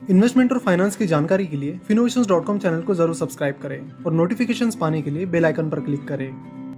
Investment और finance की जानकारी के लिए फिनोवेशंस चैनल को ज़रूर सब्सक्राइब करें और नोटिफिकेशंस पाने के लिए बेल आइकन पर क्लिक करें।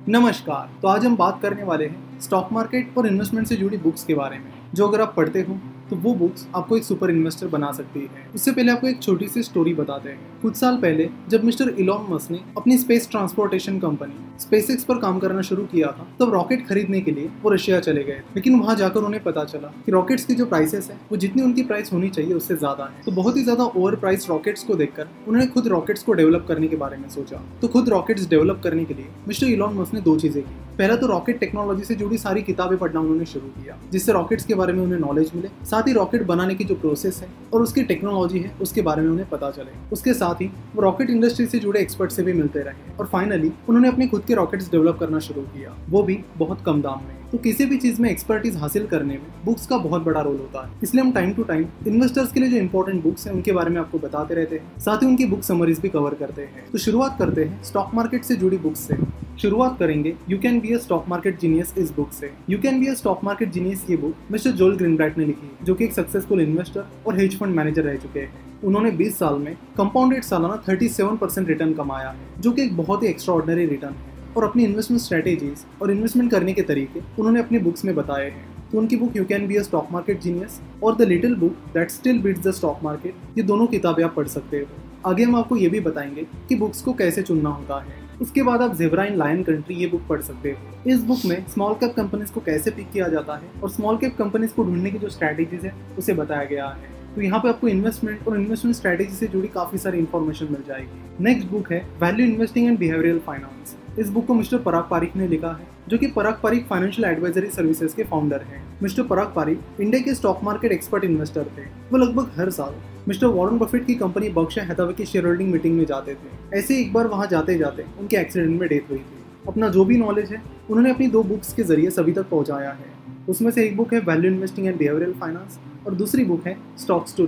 नमस्कार तो आज हम बात करने वाले हैं स्टॉक मार्केट और इन्वेस्टमेंट से जुड़ी बुक्स के बारे में। जो अगर आप पढ़ते हो तो वो बुक्स आपको एक सुपर इन्वेस्टर बना सकती है। उससे पहले आपको एक छोटी सी स्टोरी बताते हैं। कुछ साल पहले, जब मिस्टर इलॉन मस्क ने अपनी स्पेस ट्रांसपोर्टेशन कंपनी स्पेस पर काम करना शुरू किया था, तब रॉकेट खरीदने के लिए वो रशिया चले गए। लेकिन वहाँ जाकर उन्हें पता चला कि रॉकेट्स की जो प्राइसेस है, वो जितनी उनकी प्राइस होनी चाहिए, उससे ज़्यादा है। तो बहुत ही ज़्यादा ओवर प्राइस रॉकेट्स को देखकर उन्होंने खुद रॉकेट्स को डेवलप करने के बारे में सोचा। तो खुद रॉकेट्स डेवलप करने के लिए मिस्टर इलॉन मस्क ने दो चीज़ें की। पहला तो रॉकेट टेक्नोलॉजी से जुड़ी सारी किताबें पढ़ना उन्होंने शुरू किया, जिससे रॉकेट्स के बारे में उन्हें नॉलेज मिले, साथ ही रॉकेट बनाने की जो प्रोसेस है और उसकी टेक्नोलॉजी है, उसके बारे में उन्हें पता चले। उसके साथ ही वो रॉकेट इंडस्ट्री से जुड़े एक्सपर्ट से भी मिलते रहे और फाइनली उन्होंने अपने खुद के रॉकेट्स डेवलप करना शुरू किया, वो भी बहुत कम दाम में। तो किसी भी चीज़ में एक्सपर्टीज हासिल करने में बुक्स का बहुत बड़ा रोल होता है। इसलिए हम टाइम टू टाइम इन्वेस्टर्स के लिए जो इंपॉर्टेंट बुक्स हैं, उनके बारे में आपको बताते रहते हैं। साथ ही उनकी बुक समरीज भी कवर करते हैं। तो शुरुआत करते हैं स्टॉक मार्केट से जुड़ी बुक्स से। शुरुआत करेंगे you can be a stock market genius इस बुक से। You can be a stock market genius ये बुक मिस्टर जोल ग्रीनब्राइट ने लिखी जो कि एक सक्सेसफुल इन्वेस्टर और हेज फंड मैनेजर रह चुके हैं। उन्होंने 20 साल में कंपाउंडेड सालाना 37 परसेंट रिटर्न कमाया है, जो कि एक बहुत ही एक्स्ट्रा रिटर्न है। और अपनी इन्वेस्टमेंट स्ट्रेटेजीज और इन्वेस्टमेंट करने के तरीके उन्होंने अपनी बुक्स में बताए हैं। तो उनकी book you can be a stock market genius और the little book that still beats the stock market ये दोनों किताबें आप पढ़ सकते हो। आगे हम आपको ये भी बताएँगे कि बुक्स को कैसे चुनना होता है। उसके बाद आप जेबरा इन लायन कंट्री ये बुक पढ़ सकते हो। इस बुक में स्मॉल कैप कंपनीज़ को कैसे पिक किया जाता है और स्मॉल कैप कंपनीज़ को ढूँढने की जो स्ट्रैटेजीज है, उसे बताया गया है। तो यहाँ पे आपको इन्वेस्टमेंट और इन्वेस्टमेंट स्ट्रैटेजी से जुड़ी काफ़ी सारी इन्फॉर्मेशन मिल जाएगी। नेक्स्ट बुक है value investing and behavioural finance इस बुक को मिस्टर पराग पारिक ने लिखा है, जो कि Parag Parikh financial advisory services के फाउंडर हैं। मिस्टर पराग पारिक इंडिया के स्टॉक मार्केट एक्सपर्ट इन्वेस्टर थे। वो लगभग हर साल मिस्टर वॉरेन बफेट की कंपनी बक्शा हैथावे की शेयर होल्डिंग मीटिंग में जाते थे। ऐसे एक बार वहाँ जाते जाते उनके एक्सीडेंट में डेथ हुई थी। अपना जो भी नॉलेज है, उन्होंने अपनी दो बुक्स के ज़रिए सभी तक पहुँचाया है। उसमें से एक बुक है value investing and behavioural finance और दूसरी बुक है स्टॉक्स टू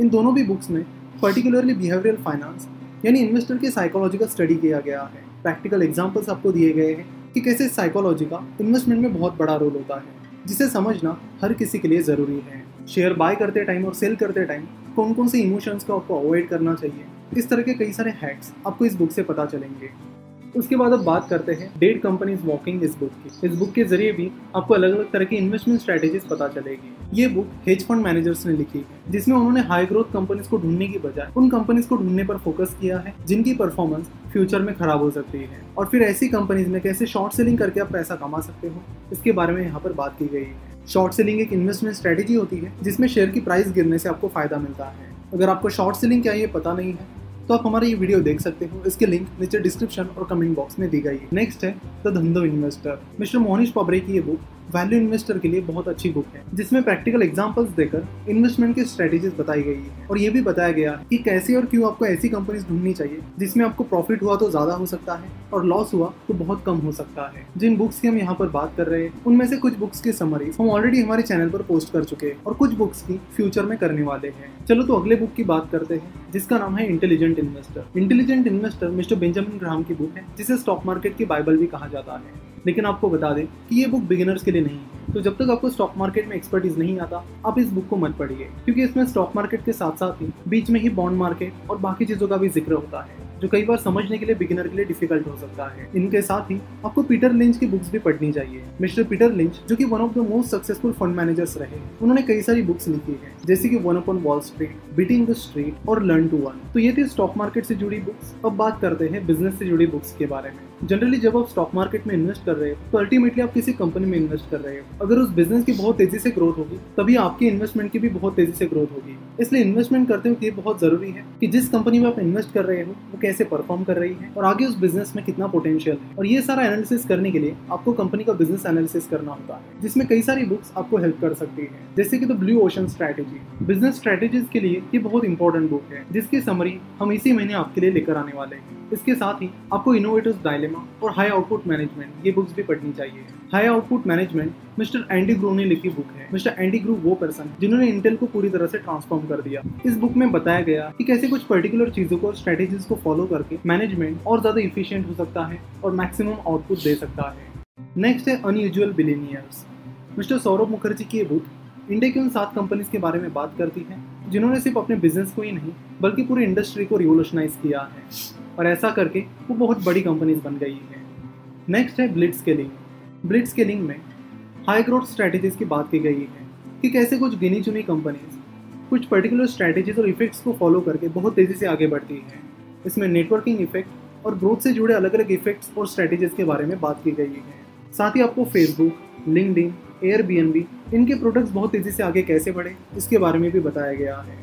इन दोनों भी बुक्स में पर्टिकुलरली बिहेवियरल फाइनेंस यानी इन्वेस्टर के साइकोलॉजी का स्टडी किया गया है। प्रैक्टिकल एग्जाम्पल्स आपको दिए गए हैं कि कैसे साइकोलॉजी का इन्वेस्टमेंट में बहुत बड़ा रोल होता है, जिसे समझना हर किसी के लिए ज़रूरी है। शेयर बाय करते टाइम और सेल करते टाइम कौन कौन से इमोशंस को आपको अवॉइड करना चाहिए, इस तरह के कई सारे हैक्स आपको इस बुक से पता चलेंगे। उसके बाद अब बात करते हैं डेट कंपनीज़ वॉकिंग इस बुक की। इस बुक के ज़रिए भी आपको अलग अलग तरह की इन्वेस्टमेंट स्ट्रेटेजीज पता चलेगी। ये बुक हेज फंड मैनेजर्स ने लिखी है जिसमें उन्होंने हाई ग्रोथ कंपनीज़ को ढूँढने की बजाय उन कंपनीज़ को ढूँढने पर फोकस किया है, जिनकी परफॉर्मेंस फ्यूचर में खराब हो सकती है। और फिर ऐसी कंपनीज़ में कैसे शॉर्ट सेलिंग करके आप पैसा कमा सकते हो, इसके बारे में यहाँ पर बात की गई है। शॉर्ट सेलिंग एक इन्वेस्टमेंट स्ट्रेटेजी होती है, जिसमें शेयर की प्राइस गिरने से आपको फ़ायदा मिलता है। अगर आपको शॉर्ट सेलिंग क्या है ये पता नहीं है तो आप हमारा ये वीडियो देख सकते हो। इसके लिंक नीचे डिस्क्रिप्शन और कमेंट बॉक्स में दी गई है। नेक्स्ट है द धंधो इन्वेस्टर मिस्टर मोहनिश पबरे की ये बुक वैल्यू इन्वेस्टर के लिए बहुत अच्छी बुक है, जिसमें प्रैक्टिकल एग्जांपल्स देकर इन्वेस्टमेंट की स्ट्रेटेजीज बताई गई है। और ये भी बताया गया कि कैसे और क्यों आपको ऐसी कंपनीज़ ढूंढनी चाहिए, जिसमें आपको प्रॉफिट हुआ तो ज़्यादा हो सकता है और लॉस हुआ तो बहुत कम हो सकता है। जिन बुक्स की हम यहाँ पर बात कर रहे हैं, उनमें से कुछ बुक्स की समरीज हम ऑलरेडी हमारे चैनल पर पोस्ट कर चुके हैं और कुछ बुक्स की फ्यूचर में करने वाले हैं। चलो तो अगले बुक की बात करते हैं, जिसका नाम है intelligent investor intelligent investor mister Benjamin Graham की बुक है, जिसे स्टॉक मार्केट की बाइबल भी कहा जाता है। लेकिन आपको बता दें कि ये बुक बिगिनर्स के लिए नहीं है। तो जब तक आपको स्टॉक मार्केट में एक्सपर्टीज नहीं आता, आप इस बुक को मत पढ़िए। क्योंकि इसमें स्टॉक मार्केट के साथ साथ ही बीच में ही बॉन्ड मार्केट और बाकी चीज़ों का भी ज़िक्र होता है, जो कई बार समझने के लिए बिगिनर के लिए डिफ़िकल्ट हो सकता है। इनके साथ ही आपको पीटर लिंच की बुक्स भी पढ़नी चाहिए। मिस्टर पीटर लिंच जो कि one of the most successful fund managers रहे, उन्होंने कई सारी बुक्स लिखी है, जैसे कि one upon wall street beating the street और लर्न टू वन तो ये थी स्टॉक मार्केट से जुड़ी बुक्स अब बात करते हैं बिज़नेस से जुड़ी बुक्स के बारे में। जनरली जब आप स्टॉक मार्केट में इन्वेस्ट कर रहे हो तो अल्टीमेटली आप किसी कंपनी में इन्वेस्ट कर रहे हो। अगर उस बिज़नेस की बहुत तेज़ी से ग्रोथ होगी, तभी आपकी इन्वेस्टमेंट की भी बहुत तेज़ी से ग्रोथ होगी। इसलिए इन्वेस्टमेंट करते हुए ये बहुत ज़रूरी है कि जिस कंपनी में आप इन्वेस्ट कर रहे हो, वो कैसे परफॉर्म कर रही है और आगे उस बिज़नेस में कितना पोटेंशियल है। और ये सारा एनालिसिस करने के लिए आपको कंपनी का बिज़नेस एनालिसिस करना होता है, जिसमें कई सारी बुक्स आपको हेल्प कर सकती है। जैसे कि the blue ocean strategy business strategies के लिए ये बहुत इंपॉर्टेंट बुक है, जिसकी समरी हम इसी महीने आपके लिए लेकर आने वाले हैं। इसके साथ ही आपको इनोवेटर्स डायलेमा और हाई आउटपुट मैनेजमेंट ये बुक्स भी पढ़नी चाहिए। High output management mister Andy Grove ने लिखी बुक है। मिस्टर एंडी ग्रू वो पर्सन जिन्होंने इंटेल को पूरी तरह से ट्रांसफॉर्म कर दिया। इस बुक में बताया गया कि कैसे कुछ पर्टिकुलर चीज़ों को स्ट्रेटेजीज को फॉलो करके मैनेजमेंट और ज़्यादा इफिशियंट हो सकता है और मैक्सिमम आउटपुट दे सकता है। नेक्स्ट है unusual billionaires mister Saurabh Mukherjee की बुक इंडिया की उन सात कंपनीज़ के बारे में बात करती है, जिन्होंने सिर्फ़ अपने बिज़नेस को ही नहीं, बल्कि पूरी इंडस्ट्री को रिवोल्यूशनाइज किया है। और ऐसा करके वो बहुत बड़ी कंपनीज़ बन गई हैं। नेक्स्ट है ब्लिड स्केलिंग ब्लिड स्केलिंग में हाई ग्रोथ स्ट्रैटेजीज की बात की गई है कि कैसे कुछ गिनी चुनी कंपनीज़ कुछ पर्टिकुलर स्ट्रैटेजीज और इफेक्ट्स को फॉलो करके बहुत तेज़ी से आगे बढ़ती हैं। इसमें नेटवर्किंग इफ़ेक्ट और ग्रोथ से जुड़े अलग अलग इफेक्ट्स और स्ट्रैटेजीज के बारे में बात की गई है। साथ ही आपको फेसबुक लिंकड एयर इनके प्रोडक्ट्स बहुत तेज़ी से आगे कैसे बढ़े, इसके बारे में भी बताया गया है।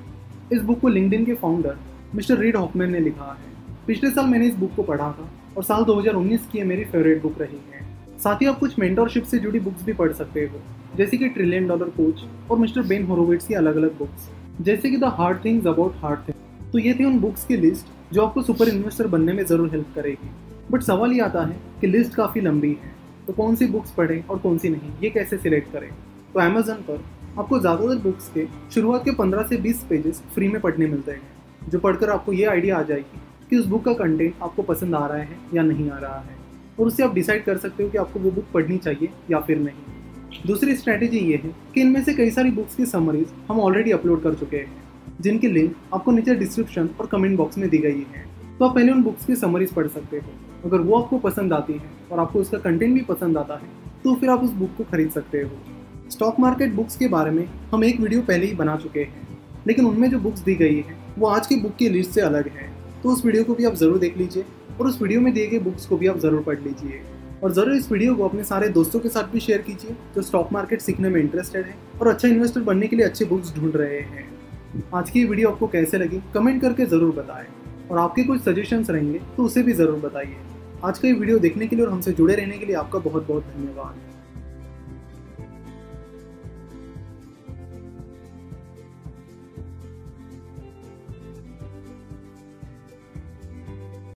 इस बुक को लिंकड के फाउंडर मिस्टर रीड हॉकमैन ने लिखा है। पिछले साल मैंने इस बुक को पढ़ा था और साल 2019 की ये मेरी फेवरेट बुक रही है। साथ ही आप कुछ मेंटरशिप से जुड़ी बुक्स भी पढ़ सकते हो, जैसे कि ट्रिलियन डॉलर कोच और मिस्टर बेन होरोविट्स की अलग अलग बुक्स जैसे कि the hard things about hard thing तो ये थी उन बुक्स की लिस्ट जो आपको सुपर इन्वेस्टर बनने में ज़रूर हेल्प करेगी। बट सवाल ये आता है कि लिस्ट काफ़ी लंबी है तो कौन सी बुक्स पढ़ें और कौन सी नहीं, ये कैसे सिलेक्ट करें? तो अमेजन पर आपको ज़्यादातर बुक्स के शुरुआत के 15 से 20 पेजेस फ्री में पढ़ने मिलते हैं, जो पढ़कर आपको ये आइडिया आ जाएगी कि उस बुक का कंटेंट आपको पसंद आ रहा है या नहीं आ रहा है। और उससे आप डिसाइड कर सकते हो कि आपको वो बुक पढ़नी चाहिए या फिर नहीं। दूसरी स्ट्रैटेजी ये है कि इनमें से कई सारी बुक्स की समरीज हम ऑलरेडी अपलोड कर चुके हैं, जिनकी लिंक आपको नीचे डिस्क्रिप्शन और कमेंट बॉक्स में दी गई है। तो आप पहले उन बुक्स की समरीज पढ़ सकते हो। अगर वो आपको पसंद आती है और आपको उसका कंटेंट भी पसंद आता है तो फिर आप उस बुक को खरीद सकते हो। स्टॉक मार्केट बुक्स के बारे में हम एक वीडियो पहले ही बना चुके हैं, लेकिन उनमें जो बुक्स दी गई है, वो आज की बुक की लिस्ट से अलग है। तो उस वीडियो को भी आप ज़रूर देख लीजिए और उस वीडियो में दिए गए बुक्स को भी आप ज़रूर पढ़ लीजिए। और ज़रूर इस वीडियो को अपने सारे दोस्तों के साथ भी शेयर कीजिए जो स्टॉक मार्केट सीखने में इंटरेस्टेड है और अच्छा इन्वेस्टर बनने के लिए अच्छे बुक्स ढूंढ रहे हैं। आज की वीडियो आपको कैसे लगी, कमेंट करके ज़रूर बताएँ। और आपके कुछ सजेशंस रहेंगे तो उसे भी ज़रूर बताइए। आज का ये वीडियो देखने के लिए और हमसे जुड़े रहने के लिए आपका बहुत बहुत धन्यवाद।